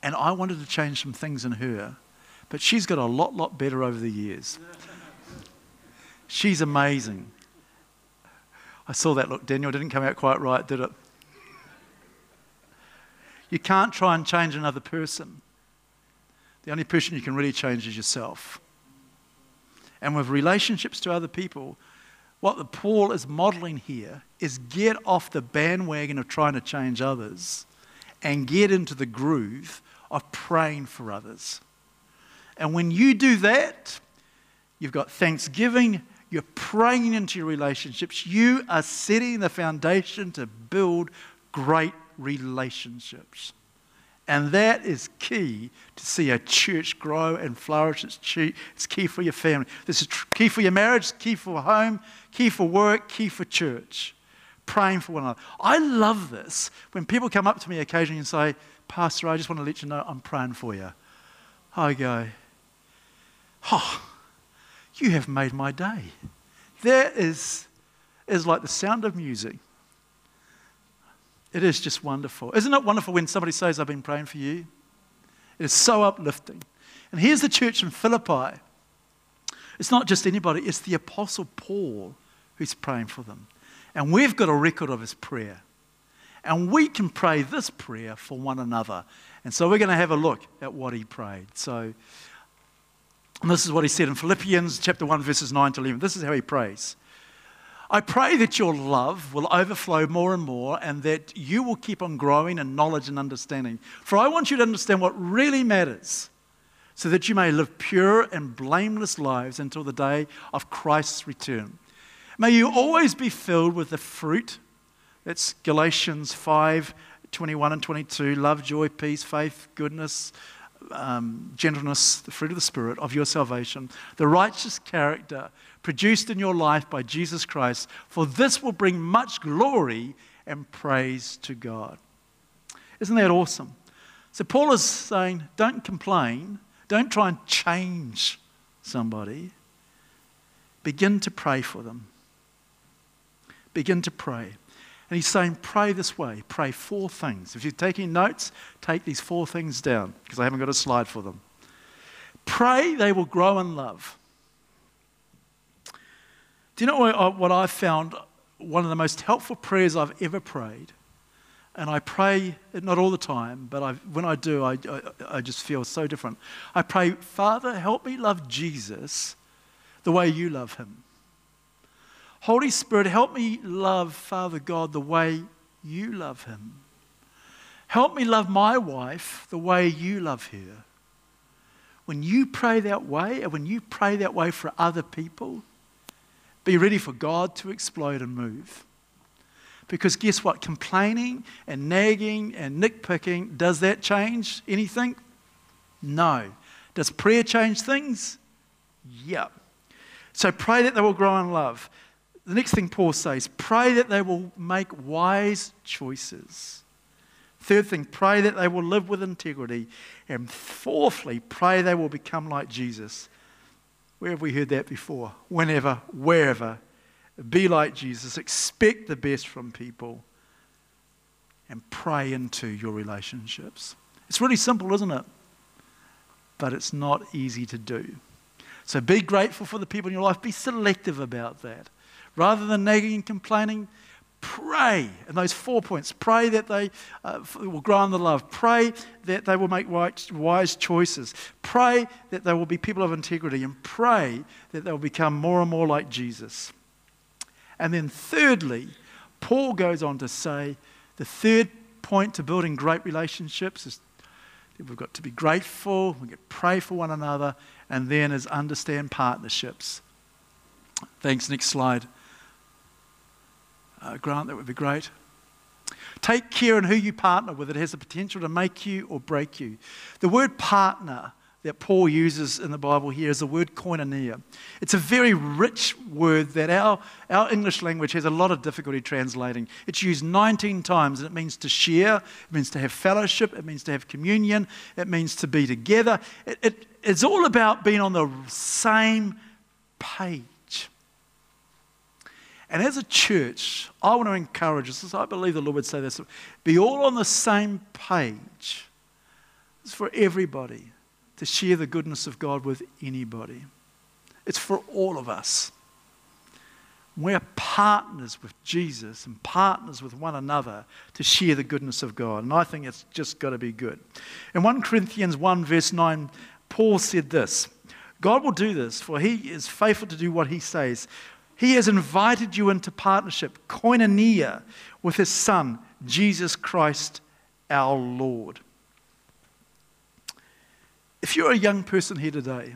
and I wanted to change some things in her. But she's got a lot, lot better over the years. She's amazing. I saw that look, Daniel. Didn't come out quite right, did it? You can't try and change another person. The only person you can really change is yourself. And with relationships to other people, what the Paul is modeling here is get off the bandwagon of trying to change others and get into the groove of praying for others. And when you do that, you've got thanksgiving, you're praying into your relationships, you are setting the foundation to build great relationships. And that is key to see a church grow and flourish. It's key, it's key for your family. This is key for your marriage, key for home, key for work, key for church. Praying for one another. I love this when people come up to me occasionally and say, Pastor, I just want to let you know I'm praying for you. I go, Oh, you have made my day. That is, is like the sound of music. It is just wonderful. Isn't it wonderful when somebody says, I've been praying for you? It is so uplifting. And here's the church in Philippi. It's not just anybody, it's the Apostle Paul who's praying for them. And we've got a record of his prayer. And we can pray this prayer for one another. And so we're going to have a look at what he prayed. So this is what he said in Philippians chapter 1, verses 9 to 11. This is how he prays. I pray that your love will overflow more and more and that you will keep on growing in knowledge and understanding. For I want you to understand what really matters so that you may live pure and blameless lives until the day of Christ's return. May you always be filled with the fruit. That's Galatians 5 21 and 22 love, joy, peace, faith, goodness, um, gentleness, the fruit of the Spirit of your salvation, the righteous character produced in your life by Jesus Christ, for this will bring much glory and praise to God. Isn't that awesome? So, Paul is saying, don't complain, don't try and change somebody. Begin to pray for them. Begin to pray. And he's saying, pray this way. Pray four things. If you're taking notes, take these four things down because I haven't got a slide for them. Pray they will grow in love. Do you know what I found? One of the most helpful prayers I've ever prayed. And I pray, not all the time, but I, when I do, I, I, I just feel so different. I pray, Father, help me love Jesus the way you love him. Holy Spirit, help me love Father God the way you love him. Help me love my wife the way you love her. When you pray that way, and when you pray that way for other people, be ready for God to explode and move. Because guess what? Complaining and nagging and nitpicking, does that change anything? No. Does prayer change things? Yep. So pray that they will grow in love. The next thing Paul says pray that they will make wise choices. Third thing, pray that they will live with integrity. And fourthly, pray they will become like Jesus. Where have we heard that before? Whenever, wherever. Be like Jesus. Expect the best from people. And pray into your relationships. It's really simple, isn't it? But it's not easy to do. So be grateful for the people in your life. Be selective about that. Rather than nagging and complaining, pray. And those four points pray that they uh, will grow in the love, pray that they will make wise choices, pray that they will be people of integrity, and pray that they will become more and more like Jesus. And then, thirdly, Paul goes on to say the third point to building great relationships is we've got to be grateful, we get pray for one another, and then is understand partnerships. Thanks. Next slide uh, Grant, that would be great. Take care in who you partner with. It has the potential to make you or break you. The word partner that Paul uses in the Bible here is the word koinonia. It's a very rich word that our, our English language has a lot of difficulty translating. It's used 19 times and it means to share, it means to have fellowship, it means to have communion, it means to be together. It, it, it's all about being on the same page. And as a church, I want to encourage us, I believe the Lord would say this be all on the same page. It's for everybody to share the goodness of God with anybody. It's for all of us. We're partners with Jesus and partners with one another to share the goodness of God. And I think it's just got to be good. In 1 Corinthians 1, verse 9, Paul said this God will do this, for he is faithful to do what he says. He has invited you into partnership, koinonia, with his Son, Jesus Christ our Lord. If you're a young person here today,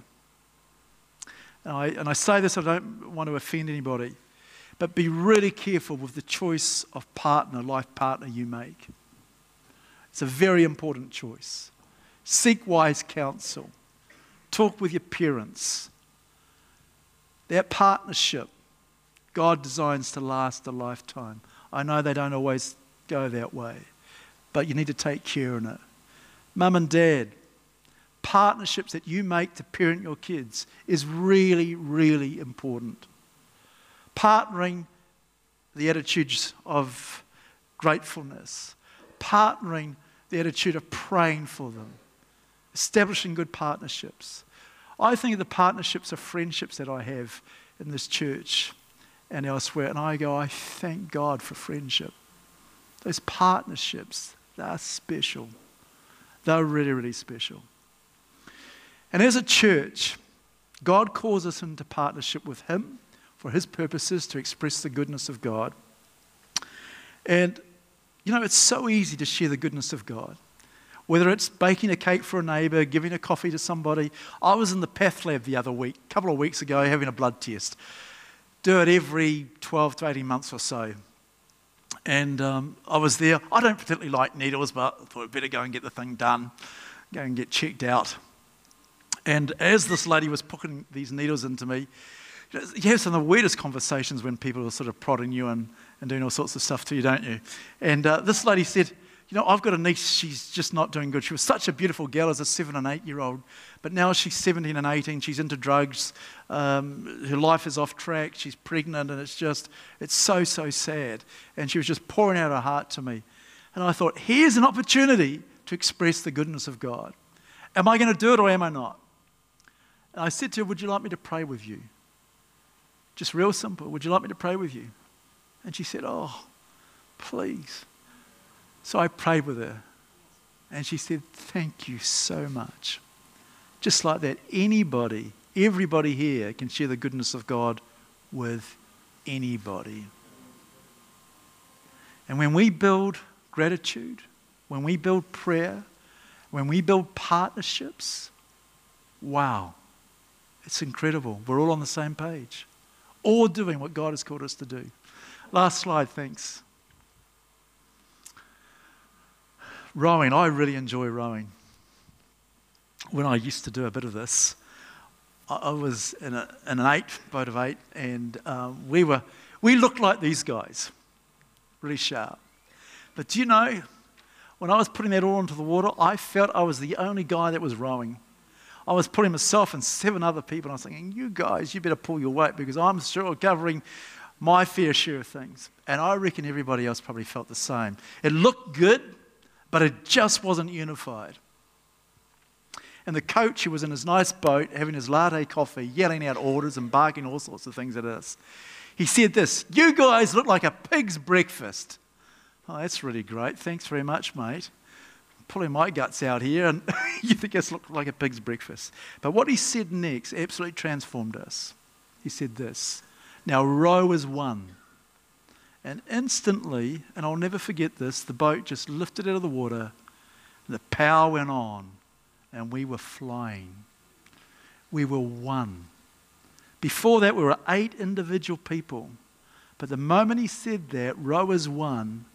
and I, and I say this, I don't want to offend anybody, but be really careful with the choice of partner, life partner you make. It's a very important choice. Seek wise counsel. Talk with your parents. That partnership, God designs to last a lifetime. I know they don't always go that way, but you need to take care of it. Mum and dad, partnerships that you make to parent your kids is really, really important. Partnering the attitudes of gratefulness, partnering the attitude of praying for them, establishing good partnerships. I think of the partnerships of friendships that I have in this church and elsewhere, and I go, I thank God for friendship. Those partnerships, they're special. They're really, really special. And as a church, God calls us into partnership with Him for His purposes to express the goodness of God. And, you know, it's so easy to share the goodness of God. Whether it's baking a cake for a neighbour, giving a coffee to somebody. I was in the Path Lab the other week, a couple of weeks ago, having a blood test. Do it every 12 to 18 months or so. And um, I was there. I don't particularly like needles, but I thought I'd better go and get the thing done, go and get checked out. And as this lady was putting these needles into me, you have some of the weirdest conversations when people are sort of prodding you and, and doing all sorts of stuff to you, don't you? And uh, this lady said, You know, I've got a niece, she's just not doing good. She was such a beautiful girl as a seven and eight year old, but now she's 17 and 18, she's into drugs, um, her life is off track, she's pregnant, and it's just, it's so, so sad. And she was just pouring out her heart to me. And I thought, Here's an opportunity to express the goodness of God. Am I going to do it or am I not? And I said to her, Would you like me to pray with you? Just real simple. Would you like me to pray with you? And she said, Oh, please. So I prayed with her. And she said, Thank you so much. Just like that, anybody, everybody here can share the goodness of God with anybody. And when we build gratitude, when we build prayer, when we build partnerships, wow, it's incredible. We're all on the same page, all doing what God has called us to do. Last slide, thanks. Rowing, I really enjoy rowing. When I used to do a bit of this, I was in, a, in an eight, boat of eight, and um, we, were, we looked like these guys, really sharp. But do you know, when I was putting that oar into the water, I felt I was the only guy that was rowing. I was putting myself and seven other people, and I was thinking, you guys, you better pull your weight because I'm sure covering my fair share of things. And I reckon everybody else probably felt the same. It looked good, but it just wasn't unified. And the coach, who was in his nice boat having his latte coffee, yelling out orders and barking all sorts of things at us, he said this You guys look like a pig's breakfast. Oh, that's really great. Thanks very much, mate pulling my guts out here, and you think this looked like a pig's breakfast. But what he said next absolutely transformed us. He said this Now row as one. And instantly, and I'll never forget this, the boat just lifted out of the water, the power went on, and we were flying. We were one. Before that, we were eight individual people. But the moment he said that, rowers one,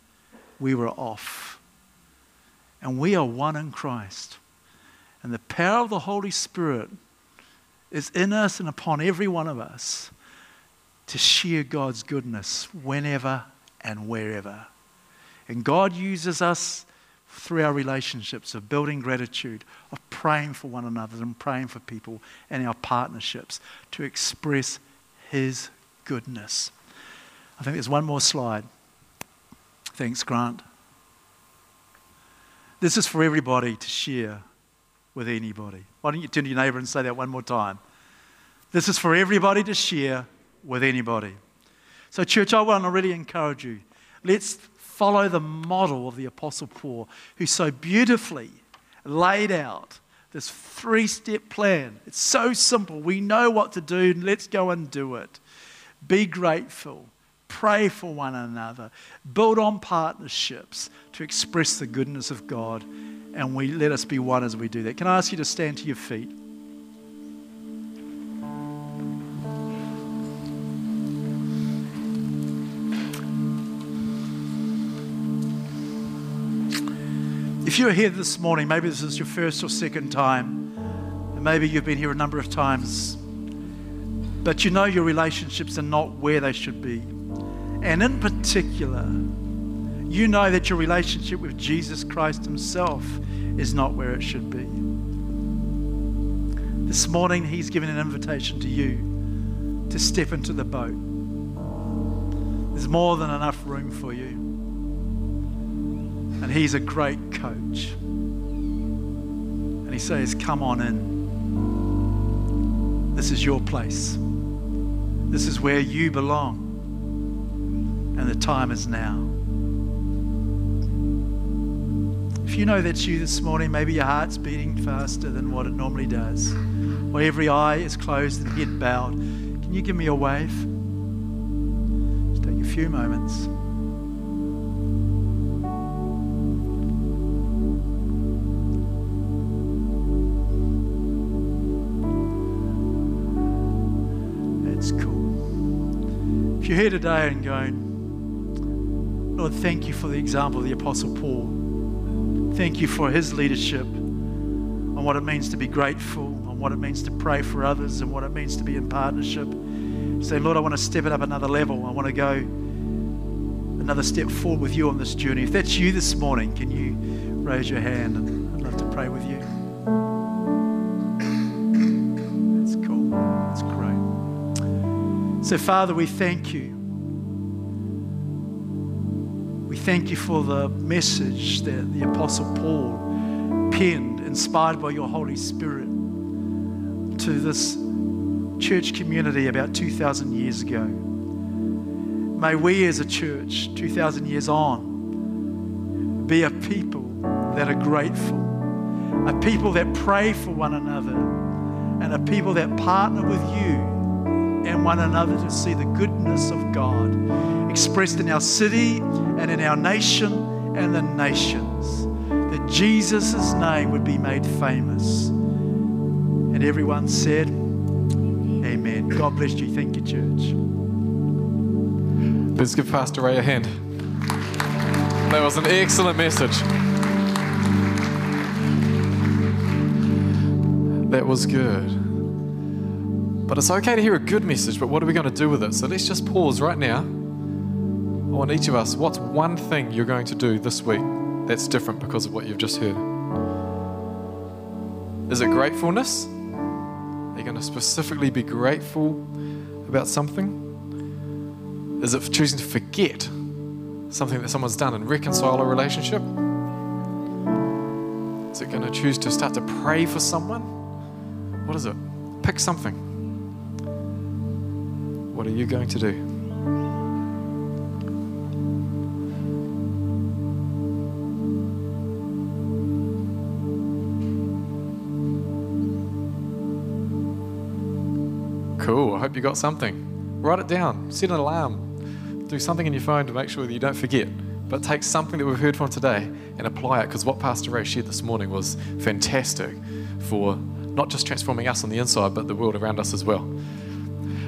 we were off and we are one in Christ. And the power of the Holy Spirit is in us and upon every one of us to share God's goodness whenever and wherever. And God uses us through our relationships of building gratitude, of praying for one another and praying for people, and our partnerships to express His goodness. I think there's one more slide. Thanks, Grant. This is for everybody to share with anybody. Why don't you turn to your neighbor and say that one more time? This is for everybody to share with anybody. So, church, I want to really encourage you. Let's follow the model of the Apostle Paul, who so beautifully laid out this three step plan. It's so simple. We know what to do. Let's go and do it. Be grateful. Pray for one another. Build on partnerships to express the goodness of God. And we let us be one as we do that. Can I ask you to stand to your feet? If you're here this morning, maybe this is your first or second time, and maybe you've been here a number of times, but you know your relationships are not where they should be. And in particular, you know that your relationship with Jesus Christ Himself is not where it should be. This morning, He's given an invitation to you to step into the boat. There's more than enough room for you. And he's a great coach. And he says, Come on in. This is your place. This is where you belong. And the time is now. If you know that's you this morning, maybe your heart's beating faster than what it normally does, or every eye is closed and head bowed, can you give me a wave? Just take a few moments. Here today and going, Lord, thank you for the example of the Apostle Paul. Thank you for his leadership on what it means to be grateful, on what it means to pray for others, and what it means to be in partnership. Say, Lord, I want to step it up another level. I want to go another step forward with you on this journey. If that's you this morning, can you raise your hand I'd love to pray with you? So, Father, we thank you. We thank you for the message that the Apostle Paul penned, inspired by your Holy Spirit, to this church community about 2,000 years ago. May we as a church, 2,000 years on, be a people that are grateful, a people that pray for one another, and a people that partner with you and one another to see the goodness of God expressed in our city and in our nation and the nations. That Jesus' name would be made famous. And everyone said, Amen. God bless you. Thank you, church. Let's give Pastor Ray a hand. That was an excellent message. That was good. But it's okay to hear a good message, but what are we going to do with it? So let's just pause right now. I want each of us, what's one thing you're going to do this week that's different because of what you've just heard? Is it gratefulness? Are you going to specifically be grateful about something? Is it choosing to forget something that someone's done and reconcile a relationship? Is it going to choose to start to pray for someone? What is it? Pick something. What are you going to do? Cool. I hope you got something. Write it down. Set an alarm. Do something in your phone to make sure that you don't forget. But take something that we've heard from today and apply it because what Pastor Ray shared this morning was fantastic for not just transforming us on the inside, but the world around us as well.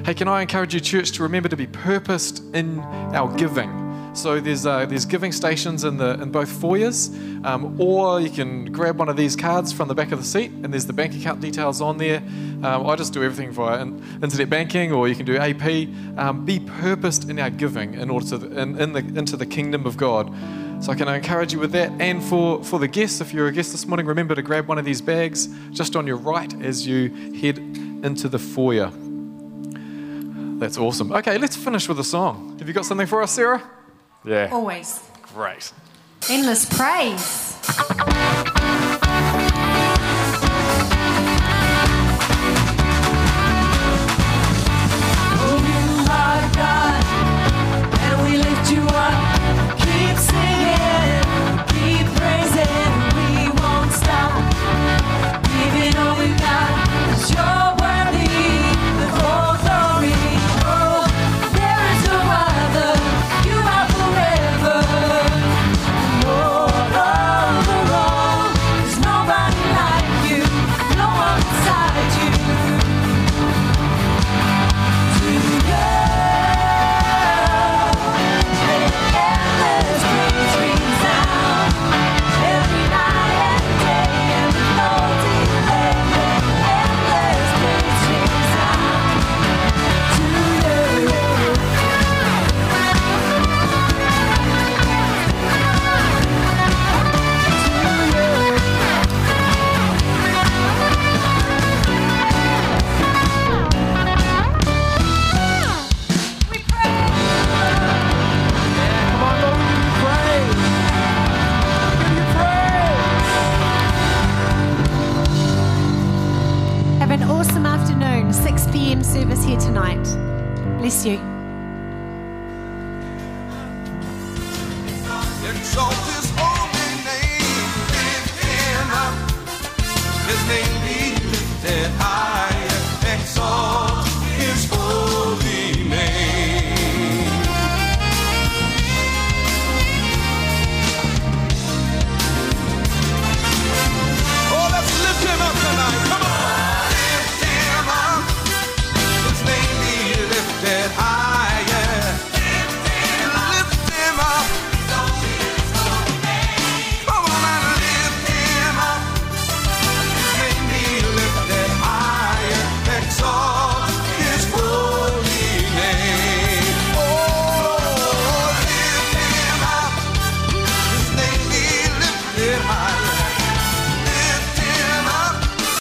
Hey, can I encourage you, church, to remember to be purposed in our giving? So there's uh, there's giving stations in the in both foyers, um, or you can grab one of these cards from the back of the seat, and there's the bank account details on there. Um, I just do everything via internet banking, or you can do AP. Um, be purposed in our giving in order to in, in the into the kingdom of God. So I can encourage you with that. And for, for the guests, if you're a guest this morning, remember to grab one of these bags just on your right as you head into the foyer. That's awesome. Okay, let's finish with a song. Have you got something for us, Sarah? Yeah. Always. Great. Endless praise.